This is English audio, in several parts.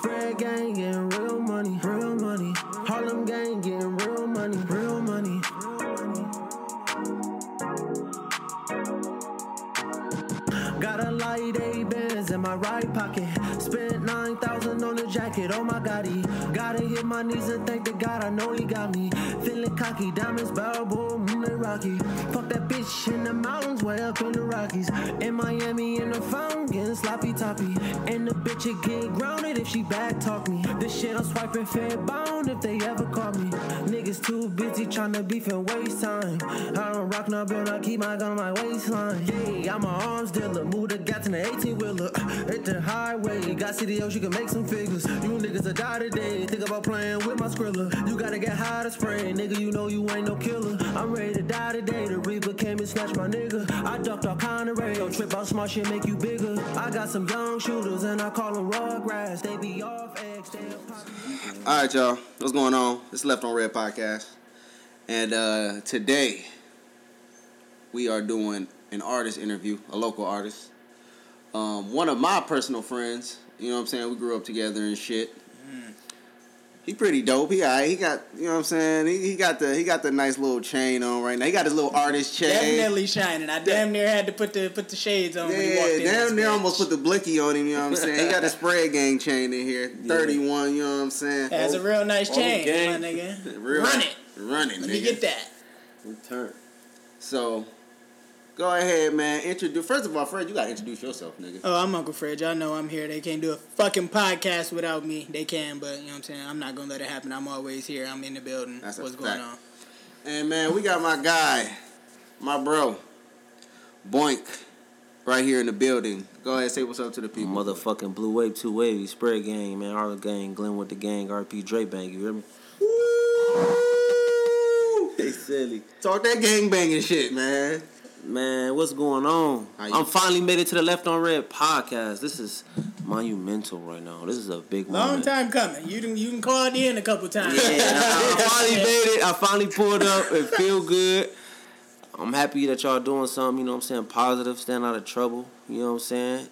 Spread gang getting real money, real money. Harlem gang getting real money, real money. In my right pocket. Spent 9,000 on a jacket, oh my god, he gotta hit my knees and thank the God I know he got me. Feeling cocky, diamonds, barrel, boom, moonlit rocky. Fuck that bitch in the mountains, way up in the Rockies. In Miami, in the phone, getting sloppy toppy. And the bitch it get grounded if she back talk me. This shit I'm swiping fair bound if they ever call me. Niggas too busy tryna beef and waste time. I don't rock no bill, I keep my gun on my waistline. Yeah, I'm a arms dealer, move the gas in the 18 wheeler. Hit the highway, got CDOs, you can make some figures. You niggas a die today, think about playing with my skrilla. You gotta get high to spray, nigga, you know you ain't no killer. I'm ready to die today, the Reaper came and snatched my nigga. I ducked all kind of don't trip out smart shit, make you bigger. I got some young shooters and I call them rugrats. They be off X, they. All right, y'all. What's going on? It's Left on Red podcast, and uh, today we are doing an artist interview, a local artist. Um, one of my personal friends. You know what I'm saying? We grew up together and shit. He pretty dope. He alright. He got you know what I'm saying. He, he got the he got the nice little chain on right now. He got his little artist chain. Definitely shining. I damn near had to put the put the shades on when he walked Yeah, in. damn near almost put the blicky on him. You know what I'm saying? He got a spread gang chain in here. 31. You know what I'm saying? That's a real nice Oh, chain, gang. my nigga. Real- Run it. Running. Let nigga. me get that. Return. So, go ahead, man. Introduce. First of all, Fred, you gotta introduce yourself, nigga. Oh, I'm Uncle Fred. Y'all know I'm here. They can't do a fucking podcast without me. They can, but you know what I'm saying? I'm not gonna let it happen. I'm always here. I'm in the building. That's a What's going fact. on? And man, we got my guy, my bro, Boink, right here in the building. Go ahead, say what's up to the people. Motherfucking Blue Wave, Two Wavy, Spread Gang, man, Harlem Gang, Glenn with the Gang, RP Dre Bang, you hear me? Woo! They silly. Talk that gang banging shit, man. Man, what's going on? I'm finally made it to the Left on Red podcast. This is monumental right now. This is a big Long moment. time coming. You done, you can call it in a couple times. Yeah, I, I finally made it. I finally pulled up. It feel good. I'm happy that y'all doing something, you know what I'm saying, positive, staying out of trouble, you know what I'm saying?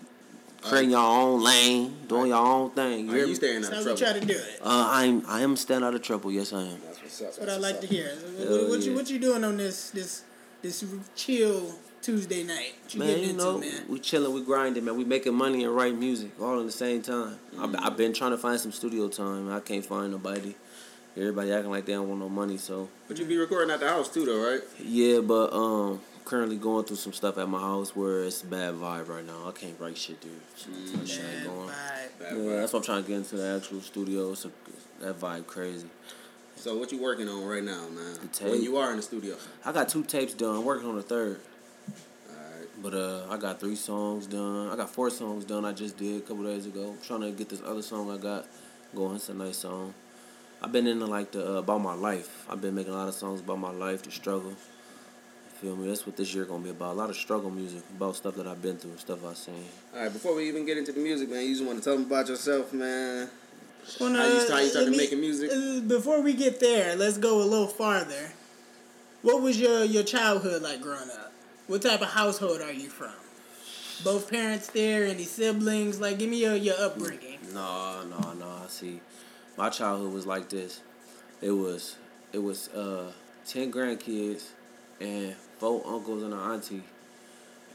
Creating your own lane, doing your own thing. You Are hear you me? staying out That's of how we trouble? try to do it. Uh, I'm I am staying out of trouble. Yes, I am. That's what's up. That's what I like to hear. What, Hell what you yeah. what you doing on this this this chill Tuesday night? What you Man, getting you into, know, man? we chilling, we grinding, man. We making money and writing music all in the same time. I've, I've been trying to find some studio time. I can't find nobody. Everybody acting like they don't want no money. So But you be recording at the house too, though, right? yeah, but um, currently going through some stuff at my house where it's a bad vibe right now. I can't write shit, dude. Shit, shit ain't Bad going. vibe. Yeah, that's what I'm trying to get into the actual studio. It's a, that vibe crazy. So what you working on right now, man? tape. When you are in the studio. I got two tapes done. I'm working on the third. But uh, I got three songs done. I got four songs done. I just did a couple days ago. trying to get this other song I got going. It's a nice song. I've been into like the uh, about my life. I've been making a lot of songs about my life, the struggle. You feel me? That's what this year gonna be about. A lot of struggle music about stuff that I've been through, and stuff I've seen. Alright, before we even get into the music, man, you just want to tell them about yourself, man. Wanna- How you start- you started me- making music? uh, Before we get there, let's go a little farther. What was your, your childhood like growing up? What type of household are you from? Both parents there? Any siblings? Like, give me your, your upbringing. No, no, no. I see, my childhood was like this. It was, it was uh, ten grandkids and four uncles and an auntie,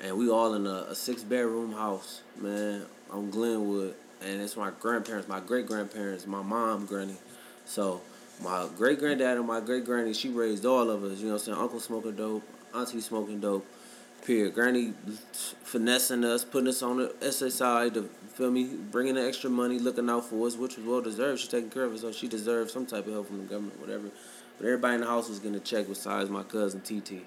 and we all in a, a six bedroom house, man, on Glenwood, and it's my grandparents, my great grandparents, my mom, granny. So my great granddad and my great granny, she raised all of us. You know I'm saying? Uncle smoking dope, auntie smoking dope. Period. Granny finessing us, putting us on the SSI to feel me, bringing the extra money, looking out for us, which was well deserved. She taking care of us, so she deserved some type of help from the government, whatever. But everybody in the house was getting a check besides my cousin TT.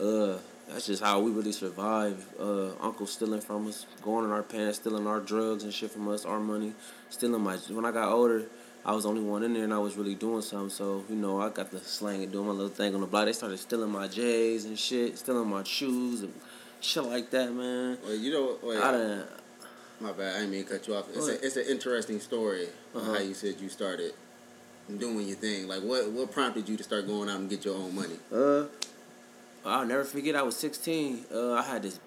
Uh, that's just how we really survived. Uh, uncle stealing from us, going in our pants, stealing our drugs and shit from us, our money, stealing my. When I got older, I was the only one in there, and I was really doing something. So you know, I got the slang and doing my little thing on the block. They started stealing my J's and shit, stealing my shoes and shit like that, man. Well, you know, wait, I done. my bad. I didn't mean to cut you off. It's a, it's an interesting story Uh-huh. how you said you started doing your thing. Like, what what prompted you to start going out and get your own money? Uh, I'll never forget. I was 16. Uh, I had this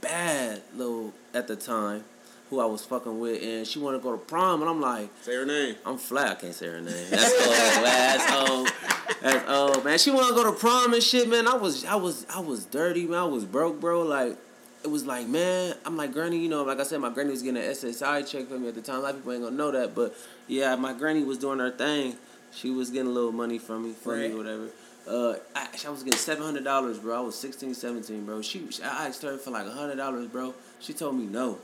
bad little at the time. who I was fucking with, and she wanted to go to prom, and I'm like, Say her name. I'm flat. I can't say her name. That's old. That's old. That's old, man. She wanted to go to prom and shit, man. I was, I was, I was dirty, man. I was broke, bro. Like, it was like, man. I'm like, granny. You know, like I said, my granny was getting an SSI check for me at the time. A lot of people ain't gonna know that, but yeah, my granny was doing her thing. She was getting a little money from me, from Right. me, whatever. Uh, I, I was getting seven hundred dollars, bro. I was 16, 17, bro. She, I asked her for like hundred dollars, bro. She told me no.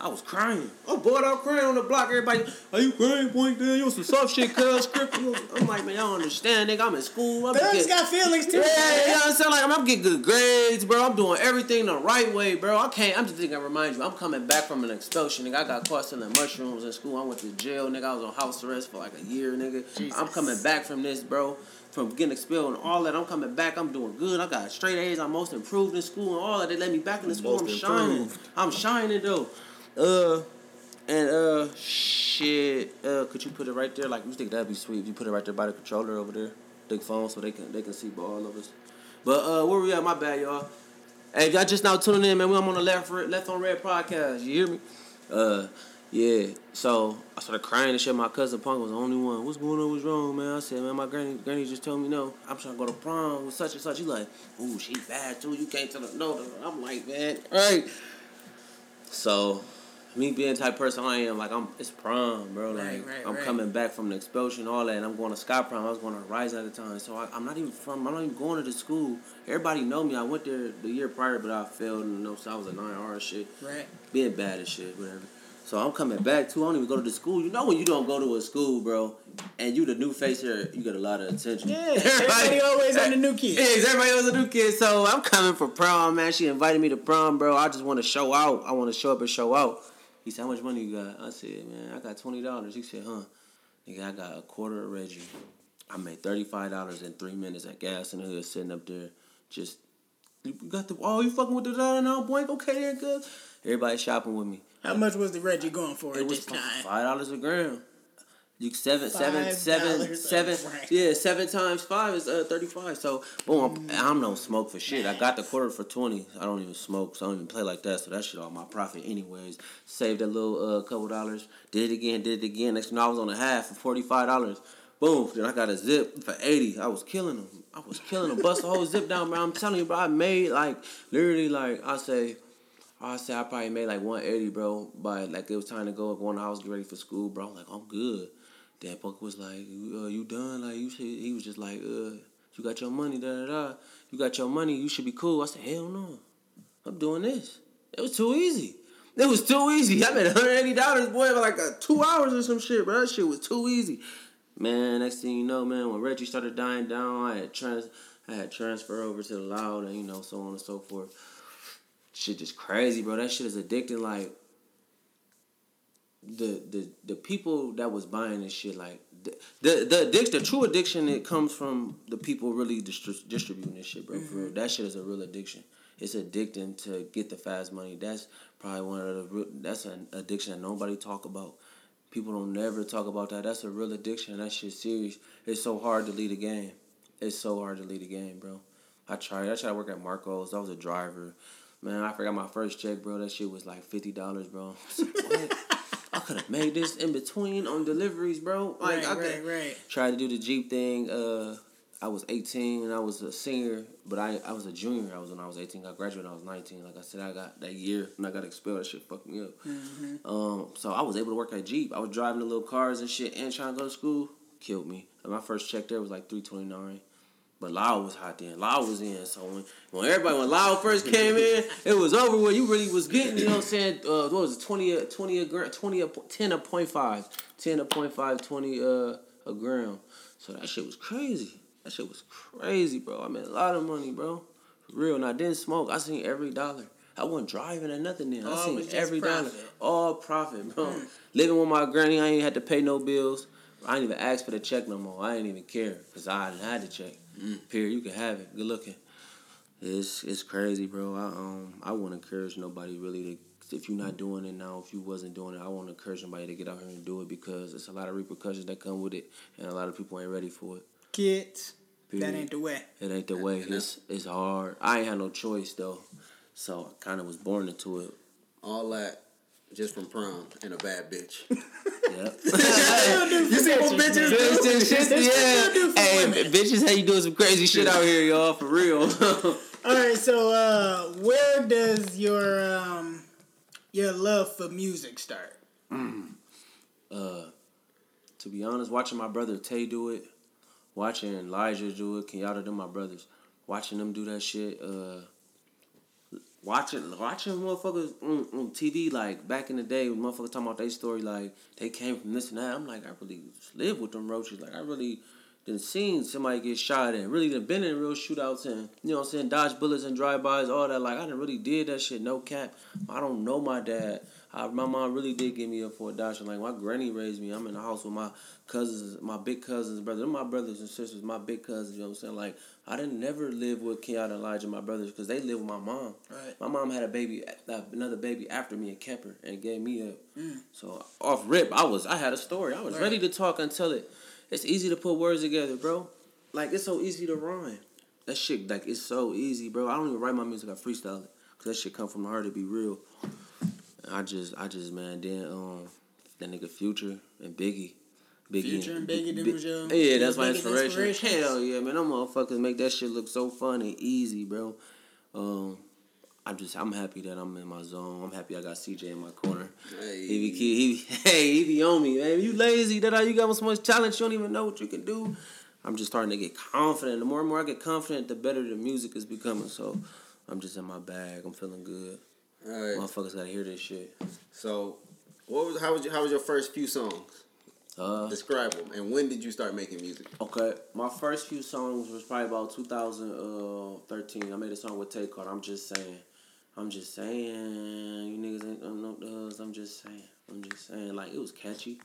I was crying. I'm bored out crying on the block. Everybody, are you crying, point there? You on some soft shit, cuz. I'm like, man, y'all don't understand, nigga. I'm in school. I'm Thugs getting- got feelings too. yeah, you know what I'm saying? Like, I'm, I'm getting good grades, bro. I'm doing everything the right way, bro. I can't, I'm just thinking, I remind you, I'm coming back from an expulsion, nigga. I got caught selling mushrooms in school. I went to jail, nigga. I was on house arrest for like a year, nigga. I'm coming back from this, bro. From getting expelled and all that, I'm coming back. I'm doing good. I got straight A's. I'm most improved in school and all that. They let me back in the school. Most I'm shining. I'm shining though. Uh, and uh, shit. Uh, could you put it right there? Like you think that'd be sweet if you put it right there by the controller over there, big phone, so they can they can see all of us. But uh, where we at? My bad, y'all. Hey, if y'all just now tuning in, man, we I'm on the left Red- left on red podcast. You hear me? Uh, yeah. So I started crying and shit. My cousin Punk was the only one. What's going on? What's wrong, man? I said, man, my granny granny just told me no. I'm trying to go to prom with such and such. He's like, ooh, she bad too. You can't tell her no. I'm like, man, all right. So, me being the type of person I am, like I'm, it's prom, bro. Like Right, right, I'm right. coming back from the expulsion, all that, and I'm going to Sky Prom. I was going to Rise at the time, so I, I'm not even from. I'm not even going to the school. Everybody know me. I went there the year prior, but I failed. And, you know, so I was a nine R shit, Right. being bad as shit, whatever. So I'm coming back too. I don't even go to the school. You know when you don't go to a school, bro, and you the new face here, you get a lot of attention. Yeah, everybody always on the new kid. Yeah, everybody was a new kid. So I'm coming for prom, man. She invited me to prom, bro. I just want to show out. I want to show up and show out. He said, "How much money you got?" I said, "Man, I got twenty dollars." He said, "Huh?" Nigga, I got a quarter of Reggie. I made thirty five dollars in three minutes at gas in the hood, sitting up there, just you got the oh you fucking with the dollar now, boy? Okay, then good. Everybody shopping with me. How much was the Reggie going for It at was this time? five dollars a gram. You seven, seven, seven, seven. Yeah, seven times five is uh, thirty-five. So, boom, I'm, I'm no smoke for shit. I got the quarter for twenty. I don't even smoke, so I don't even play like that. So that shit all my profit, anyways. Saved a little uh, couple dollars. Did it again. Did it again. Next thing I was on a half for forty-five dollars. Boom. Then I got a zip for eighty. I was killing them. I was killing them. Bust the whole zip down, bro. I'm telling you, bro. I made like literally like I say. I say I probably made like 180, bro. But like it was time to go go in the house, get ready for school, bro. I'm like, I'm good. Then Punk was like, you, uh, you done? Like you should. He was just like, uh, you got your money, da da da. You got your money. You should be cool. I said, hell no. I'm doing this. It was too easy. It was too easy. I made 180 dollars, boy, for like two hours or some shit, bro. That shit was too easy. Man, next thing you know, man, when Reggie started dying down, I had trans, I had transfer over to the loud, and you know, so on and so forth shit just crazy, bro. That shit is addicting. Like the the the people that was buying this shit, like the the, the addiction, the true addiction, it comes from the people really distri- distributing this shit, bro. For real, mm-hmm. that shit is a real addiction. It's addicting to get the fast money. That's probably one of the real, that's an addiction that nobody talk about. People don't never talk about that. That's a real addiction. That shit serious. It's so hard to lead a game. It's so hard to lead a game, bro. I tried. I tried to work at Marco's. I was a driver. Man, I forgot my first check, bro. That shit was like fifty dollars, bro. I could have made this in between on deliveries, bro. Like Right, I right, could right. tried to do the Jeep thing. Uh, I was eighteen and I was a senior, but I I was a junior. I was when I was eighteen. I graduated when I was nineteen. Like I said, I got that year and I got expelled. That shit fucked me up. Um, so I was able to work at Jeep. I was driving the little cars and shit and trying to go to school. Killed me. And my first check there was like three twenty nine. But Loud was hot then. Loud was in. So when, when everybody, when loud first came in, it was over where you really was getting, you know what I'm saying? Uh, what was it, 20 a, 20 a gram, 20 a, 10 a point five, 10 a point five, 20 uh, a gram. So that shit was crazy. That shit was crazy, bro. I made a lot of money, bro. For real. And I didn't smoke. I seen every dollar. I wasn't driving or nothing then. I All seen every dollar. All profit, bro. Living with my granny, I ain't had to pay no bills. I didn't even ask for the check no more. I ain't even care because I didn't had the check. Period. You can have it. Good looking. It's it's crazy, bro. I um I wouldn't encourage nobody really to if you're not doing it now. If you wasn't doing it, I want to encourage somebody to get out here and do it because it's a lot of repercussions that come with it, and a lot of people ain't ready for it. Kids, that ain't the way. It ain't the way. It's it's hard. I ain't had no choice though, so I kind of was born into it. all that just from prom and a bad bitch. Yep. you see what bitches do? Bitches, shit, yeah. Hey, women. bitches, how you doing some crazy shit out here, y'all? For real. All right, so uh, where does your um, your love for music start? Uh to be honest, watching my brother Tay do it, watching Elijah do it, Kenyatta, them my brothers, watching them do that shit, uh, watching watching motherfuckers on, on TV like back in the day when motherfuckers talking about their story like they came from this and that. I'm like I really lived with them roaches. Like I really didn't seen somebody get shot and really done been in real shootouts and you know what I'm saying dodge bullets and drive-bys all that. Like I didn't really did that shit. No cap. I don't know my dad. I, my mom really did give me up for adoption. Like my granny raised me. I'm in the house with my cousins, my big cousins, brothers, They're my brothers and sisters, my big cousins. You know what I'm saying? Like I didn't never live with Kenyatta and Elijah, my brothers, because they live with my mom. Right. My mom had a baby, another baby after me and kept her and gave me up. Mm. So off rip, I was, I had a story. I was Right. ready to talk until it. It's easy to put words together, bro. Like it's so easy to rhyme. That shit, like it's so easy, bro. I don't even write my music. I freestyle it, cause that shit come from the heart to be real. And I just, I just, man, then um, that nigga Future and Biggie. Biggie Future and Biggie, them was your- yeah, that's my inspiration. Hell yeah, man, them motherfuckers make that shit look so fun and easy, bro. Um, I'm just, I'm happy that I'm in my zone. I'm happy I got CJ in my corner. Hey. He be, he, he, hey, he be on me, man. You lazy, that how you got so much talent, you don't even know what you can do. I'm just starting to get confident. The more and more I get confident, the better the music is becoming. So I'm just in my bag. I'm feeling good. All right. Motherfuckers gotta hear this shit. So, what was how was your, how was your first few songs? Uh, Describe them. And when did you start making music? Okay, my first few songs was probably about 2013. I made a song with Tay called "I'm Just Saying." I'm just saying, you niggas ain't gonna know the hoods. I'm just saying, I'm just saying. Like it was catchy.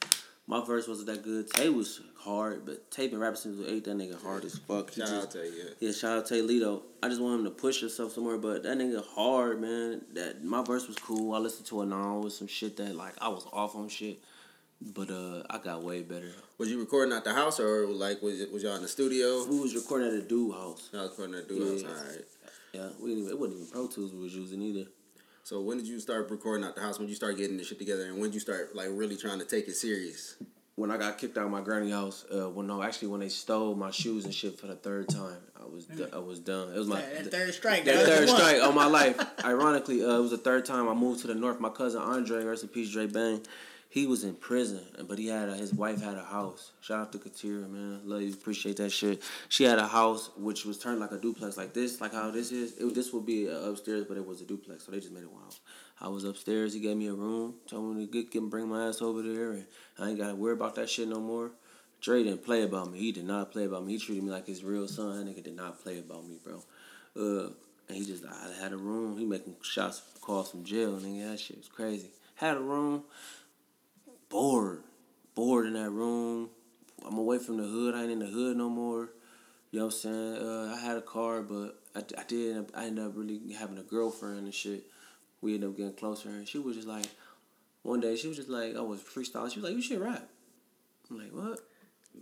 My verse wasn't that good. Tay was hard, but Tay been rapping we ate that nigga hard as fuck. He Shout just- out to you. yeah, shout out Tay Lito. I just want him to push himself somewhere, but that nigga hard, man. That my verse was cool. I listened to it now with some shit that like I was off on shit, but uh I got way better. Was you recording at the house or like was it, was y'all in the studio? We was recording at a dude house. I was recording at the house. Yeah. All right. Yeah, we didn't even, it wasn't even Pro Tools we was using either. So when did you start recording out the house? When did you start getting this shit together, and when did you start like really trying to take it serious? When I got kicked out of my granny house, uh, well, no, actually, when they stole my shoes and shit for the third time, I was do- I was done. It was my That, that third strike. that was third strike on my life. Ironically, uh, it was the third time I moved to the north. My cousin Andre, rest in peace, Dre Bang, he was in prison, but he had a, his wife had a house. Shout out to Katira, man, love you, appreciate that shit. She had a house which was turned like a duplex, like this, like how this is. It, this would be uh, upstairs, but it was a duplex, so they just made it one house. I was upstairs. He gave me a room, told me to get, get bring my ass over there, and I ain't got to worry about that shit no more. Dre didn't play about me. He did not play about me. He treated me like his real son. That nigga did not play about me, bro. Uh, and he just, I had a room. He making shots, calls from jail, nigga. That shit was crazy. Had a room, bored, bored in that room. I'm away from the hood. I ain't in the hood no more. You know what I'm saying? Uh, I had a car, but I, I did. up- I ended up really having a girlfriend and shit. We ended up getting closer, and she was just like, one day she was just like, I was freestyling. She was like, you should rap. I'm like, what?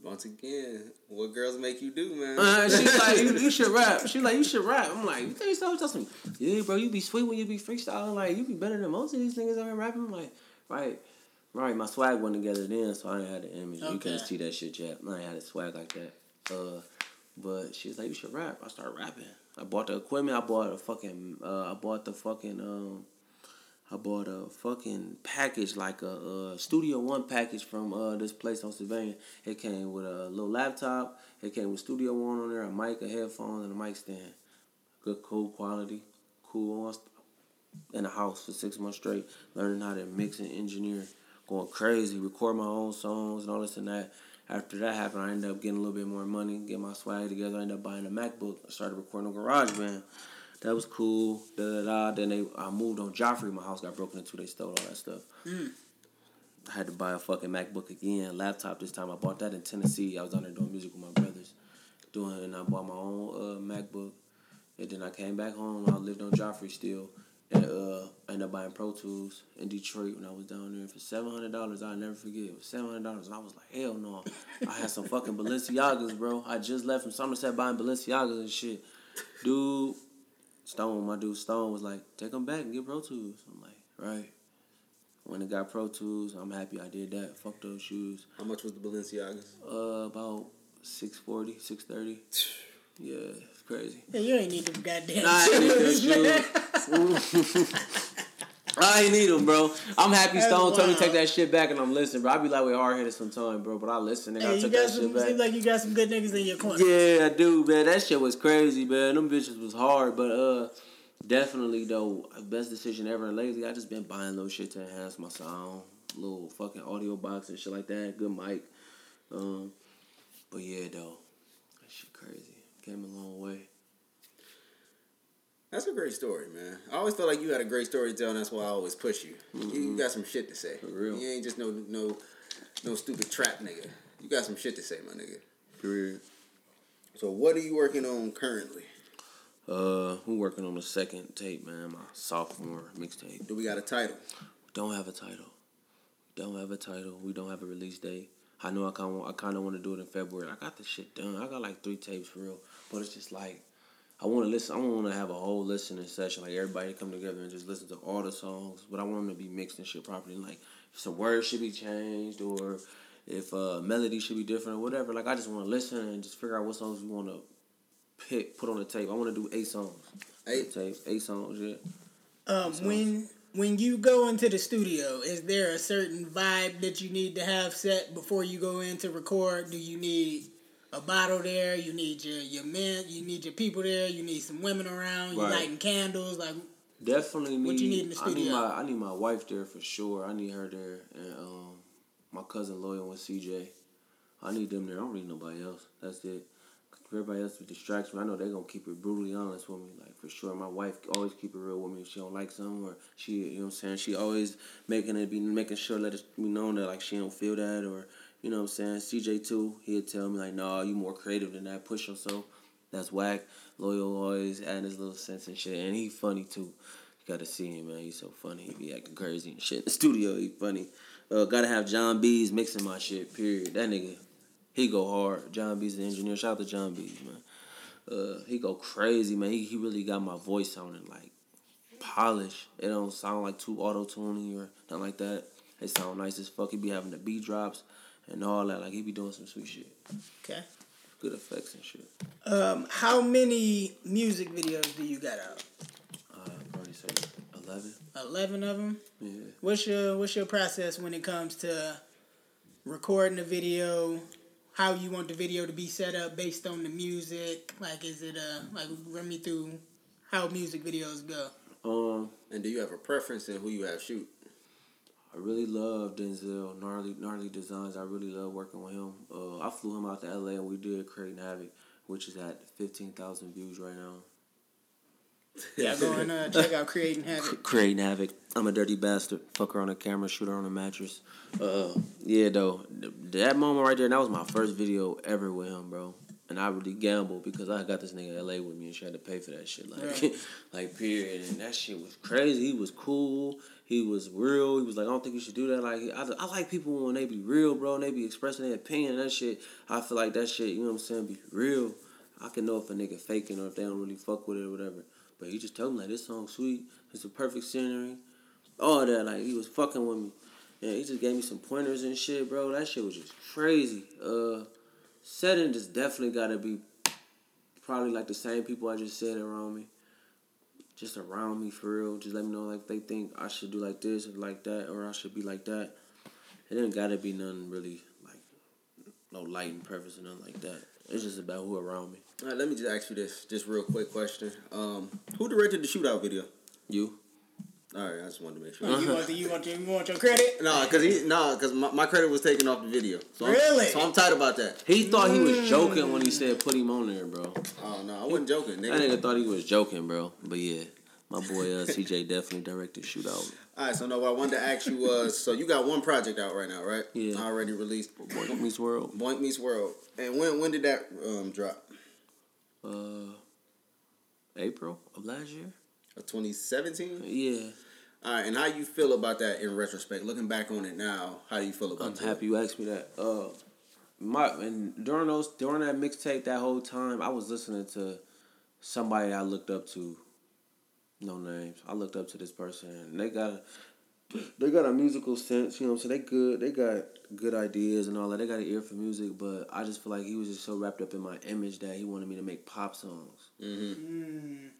Once again, what girls make you do, man? Uh, she's like, you, you should rap. She's like, you should rap. I'm like, you think so? Tell me, yeah, bro, you be sweet when you be freestyling. Like, you be better than most of these niggas out here rapping. I'm like, right, right. My swag wasn't together then, so I didn't have the image. You Okay. couldn't see that shit yet. I ain't had a swag like that. Uh, but she's like, you should rap. I started rapping. I bought the equipment. I bought a fucking. Uh, I bought the fucking. Um, I bought a fucking package, like a, uh Studio One package from uh, this place on Sylvania. It came with a little laptop. It came with Studio One on there, a mic, a headphone, and a mic stand. Good, cool quality, cool. Was in the house for six months straight, learning how to mix and engineer, going crazy, record my own songs and all this and that. After that happened, I ended up getting a little bit more money, get my swag together. I ended up buying a MacBook. I started recording on GarageBand. That was cool. Da da da. Then they, I moved on Joffrey. My house got broken into. They stole all that stuff. I had to buy a fucking MacBook again, laptop this time. I bought that in Tennessee. I was down there doing music with my brothers, doing, and I bought my own uh, MacBook. And then I came back home. I lived on Joffrey still, and uh, I ended up buying Pro Tools in Detroit when I was down there for seven hundred dollars. I'll never forget. It was seven hundred dollars, and I was like, hell no. I had some fucking Balenciagas, bro. I just left from Somerset buying Balenciagas and shit, dude. Stone, my dude Stone was like, take them back and get Pro Tools. I'm like, right. when it got Pro Tools, I'm happy I did that. Fuck those shoes. How much was the Balenciagas? Uh, about 640, 630. Yeah, it's crazy. Yeah, you ain't need them goddamn Nah, I ain't need shoes, them man. I ain't need them, bro. I'm happy Stone told me to take that shit back, and I'm listening, bro. I be like with hard headed sometimes, bro, but I listen. I Hey, you took that some. shit back. Seems like you got some good niggas in your corner. Yeah, I do, man. That shit was crazy, man. Them bitches was hard, but uh, definitely though, best decision ever. And lately, I just been buying little shit to enhance my sound, little fucking audio box and shit like that. Good mic, um, but yeah, though, that shit crazy. Came a long way. That's a great story, man. I always felt like you had a great story to tell, and that's why I always push you. You, you got some shit to say. For real. You ain't just no no no stupid trap nigga. You got some shit to say, my nigga. Period. So what are you working on currently? Uh, we're working on the second tape, man. My sophomore mixtape. Do we got a title? Don't have a title. Don't have a title. We don't have a release date. I know I kind of I kind of want to do it in February. I got the shit done. I got like three tapes for real, but it's just like I want to listen. I want to have a whole listening session, like everybody come together and just listen to all the songs. But I want them to be mixed and shit properly. Like if some words should be changed or if uh, melody should be different or whatever. Like I just want to listen and just figure out what songs we want to pick, put on the tape. I want to do eight songs. Eight? tapes, eight songs. Yeah. Um, when when you go into the studio, is there a certain vibe that you need to have set before you go in to record? Do you need a bottle there? You need your your men. You need your people there. You need some women around. You Right. lighting candles. Like Definitely need. What you need in the I need studio? my I need my wife there for sure. I need her there, and um, my cousin Loyal and CJ. I need them there. I don't need nobody else. That's it. Everybody else distracts me. I know they're gonna keep it brutally honest with me, like for sure. My wife always keep it real with me. If she don't like something, or she, you know what I'm saying. She always making it be making sure let it be known that like she don't feel that, or you know what I'm saying. CJ too, he'd tell me like, "Nah, you more creative than that. Push yourself." That's whack. Loyal always adding his little sense and shit, and he funny too. You gotta see him, man. He's so funny. He be acting crazy and shit. In the studio, he funny. Uh, gotta have John B's mixing my shit. Period. That nigga, he go hard. John B's the engineer. Shout out to John B's, man. Uh, he go crazy, man. He he really got my voice sounding like polished. It don't sound like too auto tuning or nothing like that. It sound nice as fuck. He be having the beat drops and all that. Like he be doing some sweet shit. okay. Good effects and shit. Um, how many music videos do you got out? Uh, I'd probably say eleven. Eleven of them. Yeah. What's your What's your process when it comes to recording a video? How you want the video to be set up based on the music? Like, is it a like run me through how music videos go? Um, And do you have a preference in who you have shoot? I really love Denzel, gnarly, gnarly designs. I really love working with him. Uh, I flew him out to LA and we did Creating Havoc, which is at fifteen thousand views right now. Yeah, go and uh, check out Creating Havoc. Creating Havoc. I'm a dirty bastard. Fuck her on a camera, shoot her on a mattress. Uh, yeah, though, that moment right there, that was my first video ever with him, bro. And I really gambled because I got this nigga in LA with me and she had to pay for that shit, like, Right. like period. And that shit was crazy. He was cool. He was real. He was like, I don't think you should do that. Like, I, I like people when they be real, bro. And they be expressing their opinion. That shit, I feel like that shit. You know what I'm saying? Be real. I can know if a nigga faking or if they don't really fuck with it or whatever. But he just told me like this song sweet. It's a perfect scenery. All that like he was fucking with me. And he just gave me some pointers and shit, bro. That shit was just crazy. Uh setting just definitely gotta be probably like the same people I just said around me. Just around me for real. Just let me know like they think I should do like this or like that or I should be like that. It didn't gotta be nothing really like no lighting purpose or nothing like that. It's just about who around me. All right, let me just ask you this, just real quick question. Um, who directed the shootout video? You? All right, I just wanted to make sure. You want you want your, you want your credit? No, cause he no, cause my, my credit was taken off the video. So I'm, Really? So I'm tight about that. He thought he was joking when he said put him on there, bro. Oh no, I wasn't joking. That Nigga. nigga thought he was joking, bro. But yeah, my boy uh, CJ definitely directed shootout. All right, so no, what I wanted to ask you was, so you got one project out right now, right? Yeah. Already released. Boy Meets World. Boink Meets World. And when when did that um drop? Uh, April of last year. Uh, 2017. Yeah, All right, and how you feel about that in retrospect? Looking back on it now, how do you feel about it? I'm that? happy you asked me that. Uh, my and during those during that mixtape that whole time, I was listening to somebody I looked up to. No names. I looked up to this person, and they got a, they got a musical sense, you know what I'm saying? They good, they got good ideas and all that. They got an ear for music, but I just feel like he was just so wrapped up in my image that he wanted me to make pop songs. Mm-hmm. He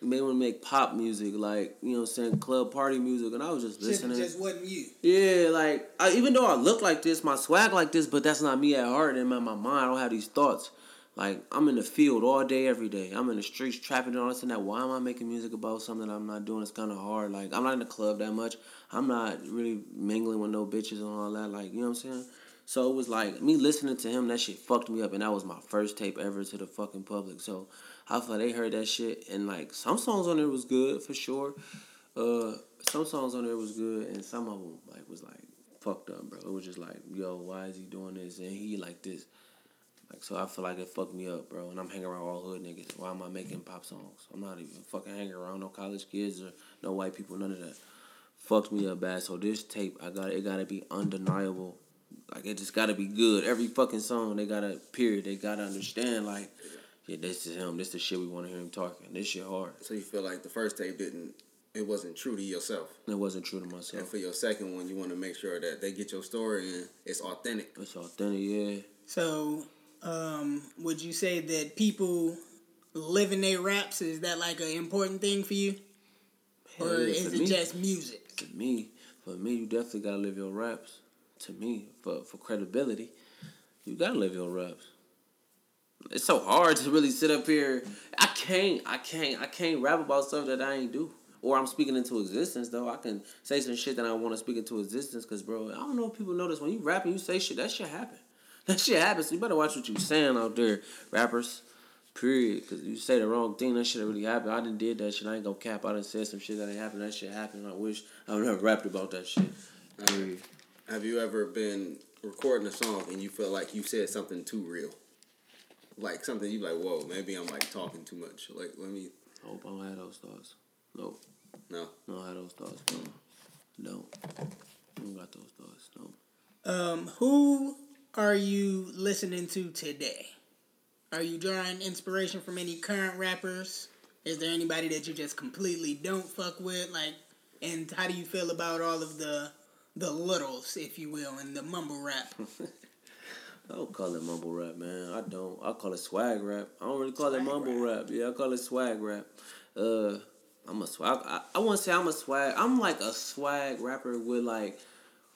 made me wanna make pop music, like, you know what I'm saying, club party music, and I was just listening. just wasn't you. Yeah, like I, even though I look like this, my swag like this, but that's not me at heart. And in my mind, I don't have these thoughts. Like I'm in the field all day, every day. I'm in the streets trapping and all this and that. Why am I making music about something I'm not doing? It's kind of hard. Like I'm not in the club that much. I'm not really mingling with no bitches and all that. Like you know what I'm saying. So it was like me listening to him. That shit fucked me up, and that was my first tape ever to the fucking public. So I feel they heard that shit, and like some songs on there was good for sure. Uh, some songs on there was good, and some of them like was like fucked up, bro. It was just like, yo, why is he doing this? And he like this. Like so, I feel like it fucked me up, bro. And I'm hanging around all hood niggas. Why am I making pop songs? I'm not even fucking hanging around no college kids or no white people. None of that. Fucked me up bad. So this tape, I got it. Got to be undeniable. Like it just got to be good. Every fucking song, they gotta period. They gotta understand. Like, yeah, this is him. This is the shit we want to hear him talking. This shit hard. So you feel like the first tape didn't, it wasn't true to yourself. It wasn't true to myself. And for your second one, you want to make sure that they get your story and it's authentic. It's authentic, yeah. So, um, would you say that people living their raps is that like an important thing for you, Hell or yeah, is for it me. just music? to me, for me, you definitely gotta live your raps. To me, for for credibility, you gotta live your raps. It's so hard to really sit up here. I can't, I can't, I can't rap about stuff that I ain't do. Or I'm speaking into existence though. I can say some shit that I want to speak into existence. Cause bro, I don't know if people notice when you rap and you say shit, that shit happen. That shit happens. So you better watch what you saying out there, rappers. Period. Cause you say the wrong thing, that shit really happened. I didn't did that shit. I ain't gonna cap. I done said some shit that ain't happened. That shit happened. I wish I would never rapped about that shit. Period. Have you ever been recording a song and you feel like you said something too real? Like something you like, whoa, maybe I'm like talking too much. Like, let me, I hope I don't have those thoughts. Nope. no. I don't have those thoughts, bro. No. I don't got those thoughts. No. Um, who are you listening to today? Are you drawing inspiration from any current rappers? Is there anybody that you just completely don't fuck with? Like, and how do you feel about all of the the littles, if you will, and the mumble rap? I don't call it mumble rap, man. I don't. I call it swag rap. I don't really call it mumble rap. Yeah, I call it swag rap. Uh, I'm a swag. I, I want to say I'm a swag. I'm like a swag rapper with like,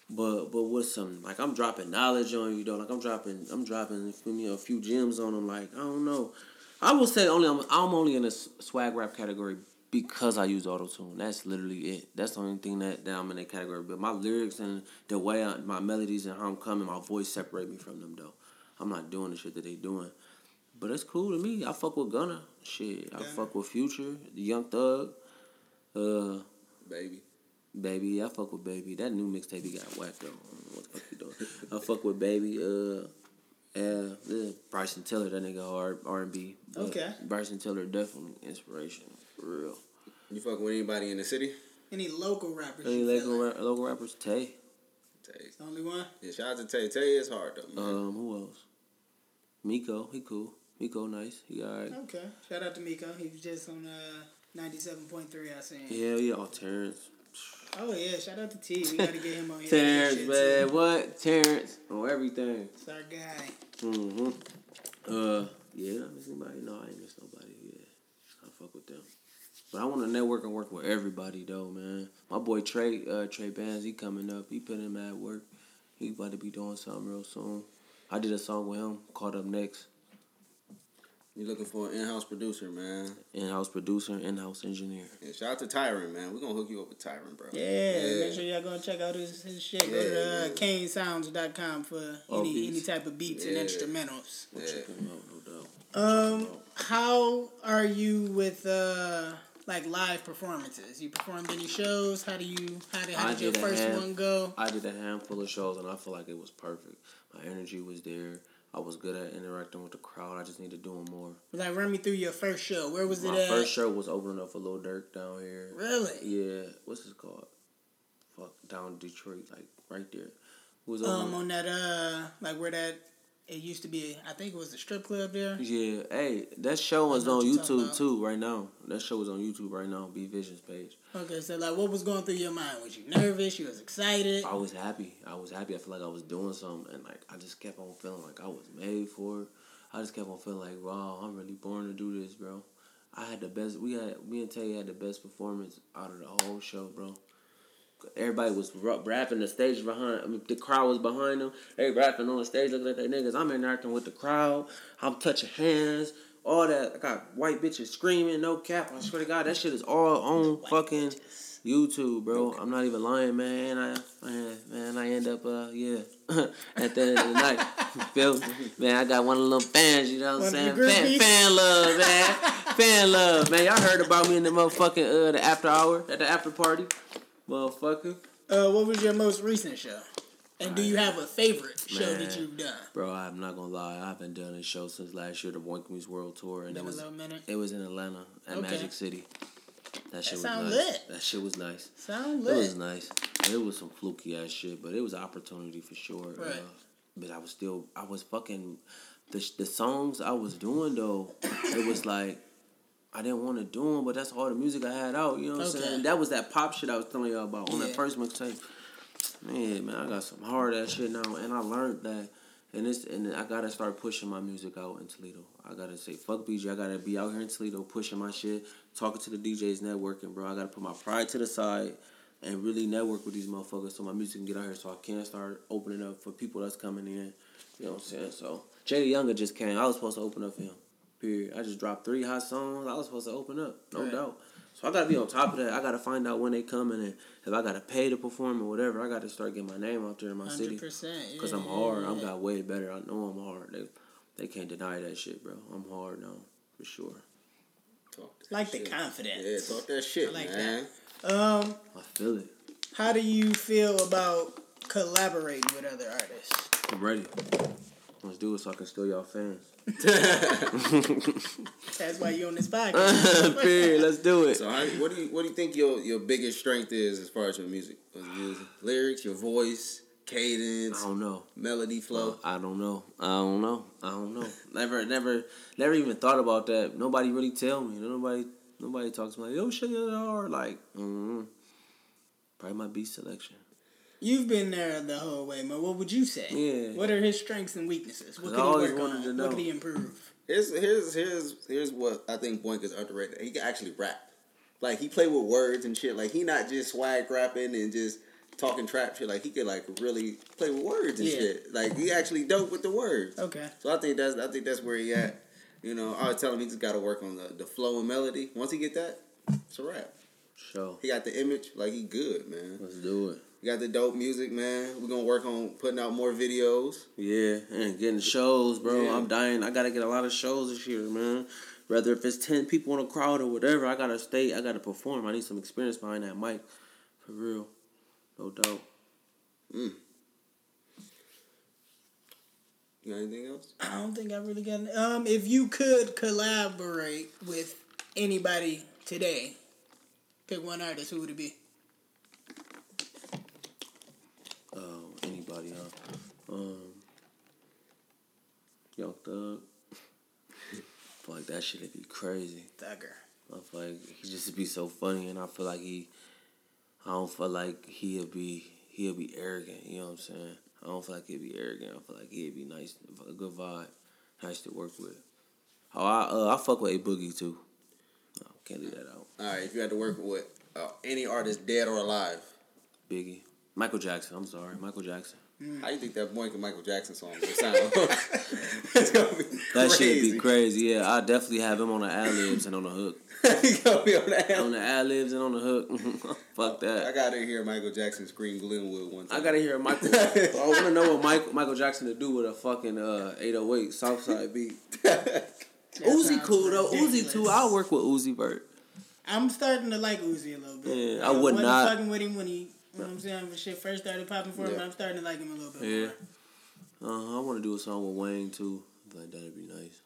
but but with some like I'm dropping knowledge on you though. Like I'm dropping I'm dropping you know, a few gems on them. Like I don't know. I will say only I'm I'm only in a s- swag rap category because I use auto tune. That's literally it. That's the only thing that, that I'm in that category. But my lyrics and the way I, my melodies and how I'm coming, my voice separate me from them though. I'm not doing the shit that they doing. But it's cool to me. I fuck with Gunna. Shit. I fuck with Future, the Young Thug. Uh, Baby. Baby, I fuck with Baby. That new mixtape he got whacked though. I don't know what the fuck he doing. I fuck with Baby. Uh, yeah, yeah, Bryson Tiller, that nigga hard R and B. Okay. Bryson Tiller definitely inspiration for real. You fucking with anybody in the city? Any local rappers? Any you feel local like? ra- local rappers? Tay. Tay. The only one? Yeah, shout out to Tay. Tay is hard though, man. Um, who else? Miko, he cool. Miko nice. He alright. Okay. Shout out to Miko. He was just on uh ninety-seven point three. I seen. Yeah, yeah. Oh, Terrence. Oh yeah. Shout out to T. We gotta get him on here. Terrence, Shit, man. too. What? Terrence on everything. It's our guy. Mm-hmm. Uh, yeah, I miss anybody. No, I ain't miss nobody. Yeah, I fuck with them. But I want to network and work with everybody though, man. My boy Trey, uh, Trey Bands, he coming up. He put in mad work. He about to be doing something real soon. I did a song with him called Up Next. You looking for an in-house producer, man? In-house producer, in-house engineer. Yeah, shout out to Tyron, man. We're gonna hook you up with Tyron, bro. Yeah, make sure y'all go check out his, his shit. go to Yeah, uh, man. canesounds.com for All any beats. any type of beats Yeah. and instrumentals. We'll Yeah. check him out, no doubt. Um, how are you with uh like live performances? You performed any shows? How do you how did, how I did your first hand- one go? I did a handful of shows and I feel like it was perfect. My energy was there. I was good at interacting with the crowd. I just need to do more. Like run me through your first show. Where was it My first show was opening up for Lil Durk down here. Really? Yeah, what's it called? Fuck, down Detroit, like right there. Who was Um, on that uh, like where that It used to be, I think it was the strip club there. Yeah, hey, that show is know on YouTube too right now. That show is on YouTube right now. B Vision's page. Okay, so like, what was going through your mind? Was you nervous? You was excited? I was happy. I was happy. I feel like I was doing something, and like I just kept on feeling like I was made for it. I just kept on feeling like, wow, I'm really born to do this, bro. I had the best. We had me and Tay had the best performance out of the whole show, bro. Everybody was rapping the stage behind. I mean, the crowd was behind them. They rapping on the stage, looking at their niggas. I'm interacting with the crowd. I'm touching hands. All that. I got white bitches screaming. No cap. I swear to God, that shit is all on fucking YouTube, bro. I'm not even lying, man. I man, man I end up uh yeah. At the end of the night, feel man. I got one of them fans. You know what I'm saying? Fan, fan love, man. fan love, man. Y'all heard about me in the motherfucking uh the after hour at the after party, motherfucker. Uh, what was your most recent show? And do you have a favorite show that you've done? Bro, I'm not gonna lie. I haven't done a show since last year, the Boink Music World Tour, and Been it was little minute. it was in Atlanta at Okay. Magic City. That shit was sound nice. lit. That shit was nice. Sound lit. It was nice. It was some fluky ass shit, but it was an opportunity for sure. Right. Uh, but I was still, I was fucking the the songs I was doing though. it was like I didn't want to do them, but that's all the music I had out. You know what I'm saying? That was that pop shit I was telling y'all about on Yeah. that first mixtape. Man, man, I got some hard ass shit now, and I learned that. And it's and I gotta start pushing my music out in Toledo. I gotta say fuck BG. I gotta be out here in Toledo pushing my shit, talking to the DJs, networking, bro. I gotta put my pride to the side and really network with these motherfuckers so my music can get out here so I can start opening up for people that's coming in. You know what I'm saying? So Jada Younger just came. I was supposed to open up for him. Period. I just dropped three hot songs. I was supposed to open up, no Right. doubt. So I gotta be on top of that. I gotta find out when they coming and if I gotta pay to perform or whatever. I gotta start getting my name out there in my Hundred city. percent. Cause I'm hard. I'm got way better. I know I'm hard. They they can't deny that shit, bro. I'm hard now for sure. Talk that Like the confidence. Yeah, talk that shit, I like man. Um, I feel it. how do you feel about collaborating with other artists? I'm ready. Let's do it so I can steal y'all fans. That's why you on this podcast. Period. Let's do it. So, how, what do you what do you think your your biggest strength is as far as your music? Was it your lyrics, your voice, cadence, I don't know. melody flow? I don't know. I don't know. I don't know. Never, never, never even thought about that. Nobody really tell me. Nobody, nobody talks to me like, yo, shit, you hard. Like, mm-hmm. probably my beat selection. You've been there the whole way, man. What would you say? Yeah. What are his strengths and weaknesses? What 'Cause could I he work on? What know. could he improve? Here's here's here's here's what I think Boink is underrated. He can actually rap. Like he play with words and shit. Like he not just swag rapping and just talking trap shit. Like he could like really play with words and Yeah. shit. Like he actually dope with the words. Okay. So I think that's I think that's where he at. You know, I was telling him he just got to work on the, the flow and melody. Once he get that, it's a rap. Show. He got the image, like he good, man. Let's do it. He got the dope music, man. We're gonna work on putting out more videos. Yeah, and getting shows, bro. Yeah. I'm dying. I gotta get a lot of shows this year, man. Whether if it's ten people in a crowd or whatever, I gotta stay. I gotta perform. I need some experience behind that mic, for real, no doubt. You got anything else? I don't think I really got. Any. Um, if you could collaborate with anybody today, pick one artist. Who would it be? Oh, anybody, huh? Um, Young Thug. I feel like that shit would be crazy. Thugger. I feel like he just would be so funny, and I feel like he. I don't feel like he'll be he'll be arrogant. You know what I'm saying? I don't feel like he'd be arrogant. I feel like he'd be nice, a good vibe, nice to work with. Oh, I uh, I fuck with a boogie too. No, can't leave that out. All right, if you had to work with uh, any artist, dead or alive, Biggie, Michael Jackson. I'm sorry, Michael Jackson. How you think that Boink and Michael Jackson song would sound? it's gonna be That shit be crazy. Yeah, I definitely have him on the ad libs and on the hook. He gonna be on that. On the ad libs and on the hook. fuck that. I gotta hear Michael Jackson scream Glenwood one time. I gotta hear Michael. I want to know what Michael Michael Jackson to do with a fucking uh 808 Southside beat. Uzi cool though. Uzi too. I'll work with Uzi Vert. I'm starting to like Uzi a little bit. Yeah, I would wasn't not- fucking with him when he, you know what I'm saying, when shit first started popping for him. Yeah. I'm starting to like him a little bit Yeah. more. Uh, I want to do a song with Wayne too. I feel Like that'd be nice.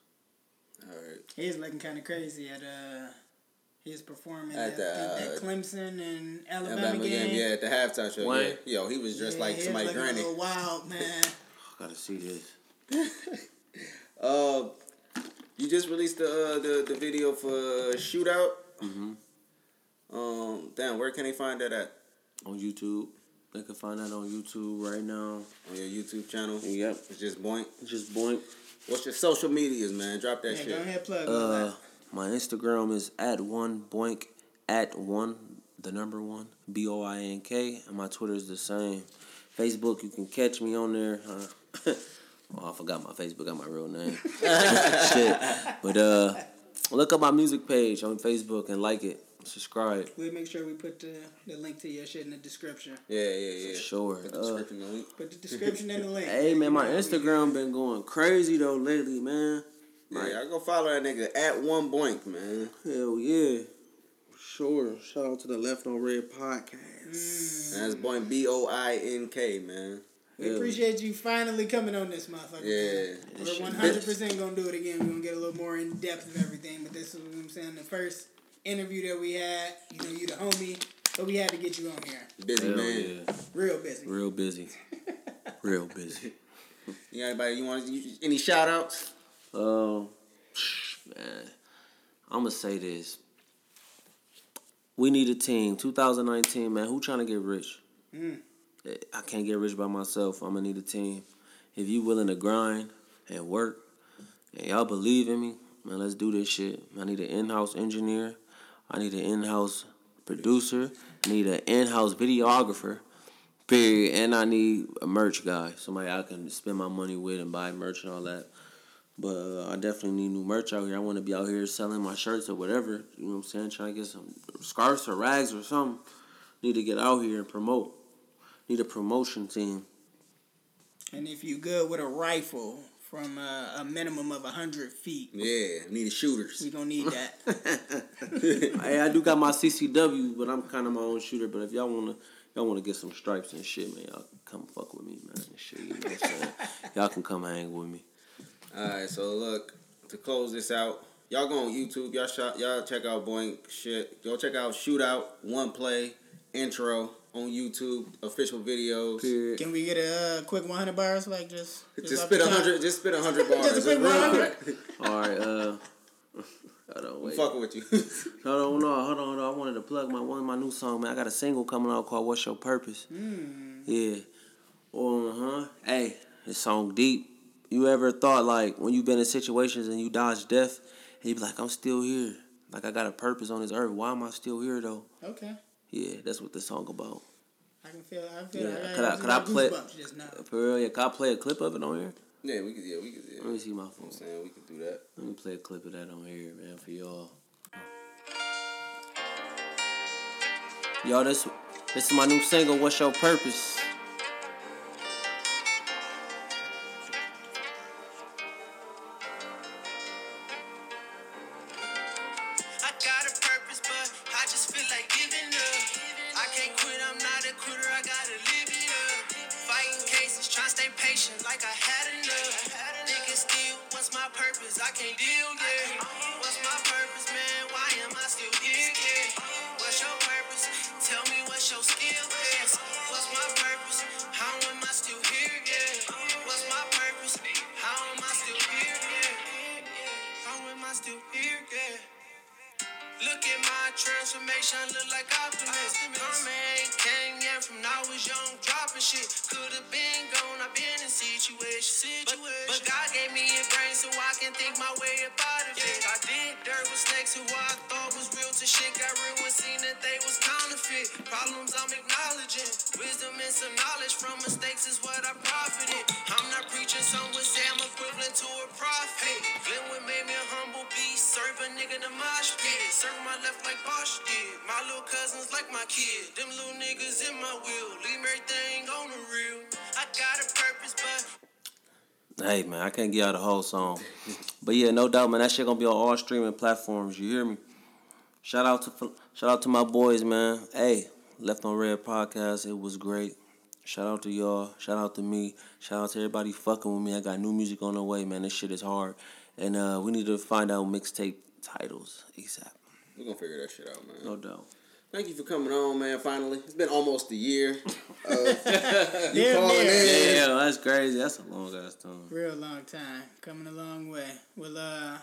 All right. He's looking kind of crazy at uh his performance At at, the, at, uh, that Clemson and Alabama, Alabama game. game, yeah, at the halftime show. Wayne. Yeah. Yo, he was dressed Yeah, like he was somebody looking granny. A little wild man. I gotta see this. Uh, you just released the uh, the the video for Shootout. Mm-hmm. Um, damn, where can they find that at? On YouTube. They can find that on YouTube right now. On your YouTube channel. Yep. It's just Boink. Just boink. What's your social medias, man? Drop that Yeah, shit. go ahead, plug Uh, that. my Instagram is at one boink at one the number one B O I N K and my Twitter is the same. Facebook you can catch me on there. Uh, oh, I forgot my Facebook. Got my real name. Shit, but uh, look up my music page on Facebook and like it. Subscribe. We'll make sure we put the, the link to your shit in the description. Yeah, yeah, yeah. Sure. Put the Uh, description in the link. Put the description and the link. hey man, my Instagram been going crazy though lately, man. Yeah, I go follow that nigga at one Boink, man. Hell yeah. Sure. Shout out to the Left on Red podcast. That's Boink B O I N K, man. We appreciate you finally coming on this motherfucker. Yeah. We're one hundred percent gonna do it again. We're gonna get a little more in depth of everything. But this is what I'm saying. The first interview that we had, you know, you the homie, but we had to get you on here. Busy Hell man. yeah. Real busy. Real busy. Real busy. You got anybody you want? You, any shout outs? Um, man, I'm gonna say this. We need a team. 2019, man. Who trying to get rich? Mm. I can't get rich by myself. I'm gonna need a team. If you willing to grind and work, and y'all believe in me, man, let's do this shit. I need an in-house engineer. I need an in-house producer. I need an in-house videographer. Period. And I need a merch guy, somebody I can spend my money with and buy merch and all that. But uh, I definitely need new merch out here. I want to be out here selling my shirts or whatever. You know what I'm saying? Trying to get some scarves or rags or something. Need to get out here and promote. Need a promotion team. And if you good with a rifle from uh, a minimum of hundred feet, Yeah, need shooters. we gonna need that. hey, I do got my CCW, but I'm kind of my own shooter. But if y'all wanna, y'all wanna get some stripes and shit, man, y'all come fuck with me, man. And shit, you know what I'm saying? y'all can come hang with me. All right, so look to close this out. Y'all go on YouTube. Y'all shot. Y'all check out Boink shit. Go check out Shootout One Play Intro on YouTube. Official videos. Period. Can we get a uh, quick one hundred bars? Like just Just off spit the a top? hundred. Just spit hundred bars. Just spit real 100? All right. Uh, hold on, I'm wait. fucking with you. Hold on, no, hold on, hold on. I wanted to plug my one my new song, man. I got a single coming out called "What's Your Purpose." Yeah. Oh, uh huh. Hey, this song deep. You ever thought like when you've been in situations and you dodge death, and you be like, I'm still here. Like I got a purpose on this earth. Why am I still here though? Okay, Yeah, that's what this song about. I can feel. I feel. Yeah, I, could I- just could I play- goosebumps Just now. For real, yeah. Can I play a clip of it on here? yeah, we could. Yeah, we could. Yeah. Let me see my phone. I'm saying we could do that. Let me play a clip of that on here, man, for y'all. Yo, this this is my new single. What's your purpose? Stay patient like I had enough. Thinking still, what's my purpose? I can't deal, yeah. What's my purpose, man? Why am I still here, yeah? What's your purpose? Tell me what's your skill, yeah. What's my purpose? How am I still here, yeah? What's my purpose? How am I still here, yeah? How am I still here, yeah? Look at my transformation, look like optimist. Come ain't came yet from when I was young, dropping shit. Been in situations. But, but God gave me a brain so I can think my way up out of it. I did dirt with snakes who I thought was real to shit. Got real when seen that they was counterfeit. Problems I'm acknowledging. Wisdom and some knowledge from mistakes is what I profited. I'm not preaching, some would say I'm equivalent to a prophet. Glenwood made me a humble beast. Serve a nigga the mosh pit. Serve my left like Bosch did. My little cousins like my kid. Them little niggas in my wheel. Leave everything on the real. I got a purpose, but Hey man, I can't get out the whole song, but yeah, no doubt, man. That shit gonna be on all streaming platforms. You hear me? Shout out to shout out to my boys, man. Hey, Left on Red podcast. It was great. Shout out to y'all. Shout out to me. Shout out to everybody fucking with me. I got new music on the way, man. This shit is hard, and uh, we need to find out mixtape titles ASAP. We're gonna figure that shit out, man. No doubt. Thank you for coming on, man. Finally, it's been almost a year. Of you Yeah, calling man. in. Yeah, that's crazy. That's a long ass time. Real long time. Coming a long way. Well, uh,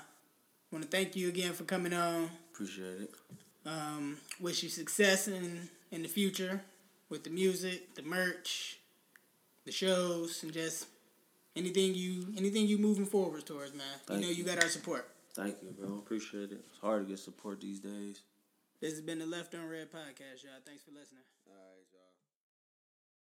want to thank you again for coming on. Appreciate it. Um, wish you success in in the future with the music, the merch, the shows, and just anything you anything you moving forward towards, man. Thank you know you you. got our support. Thank you, bro. Appreciate it. It's hard to get support these days. This has been the Left on Red podcast, y'all. Thanks for listening.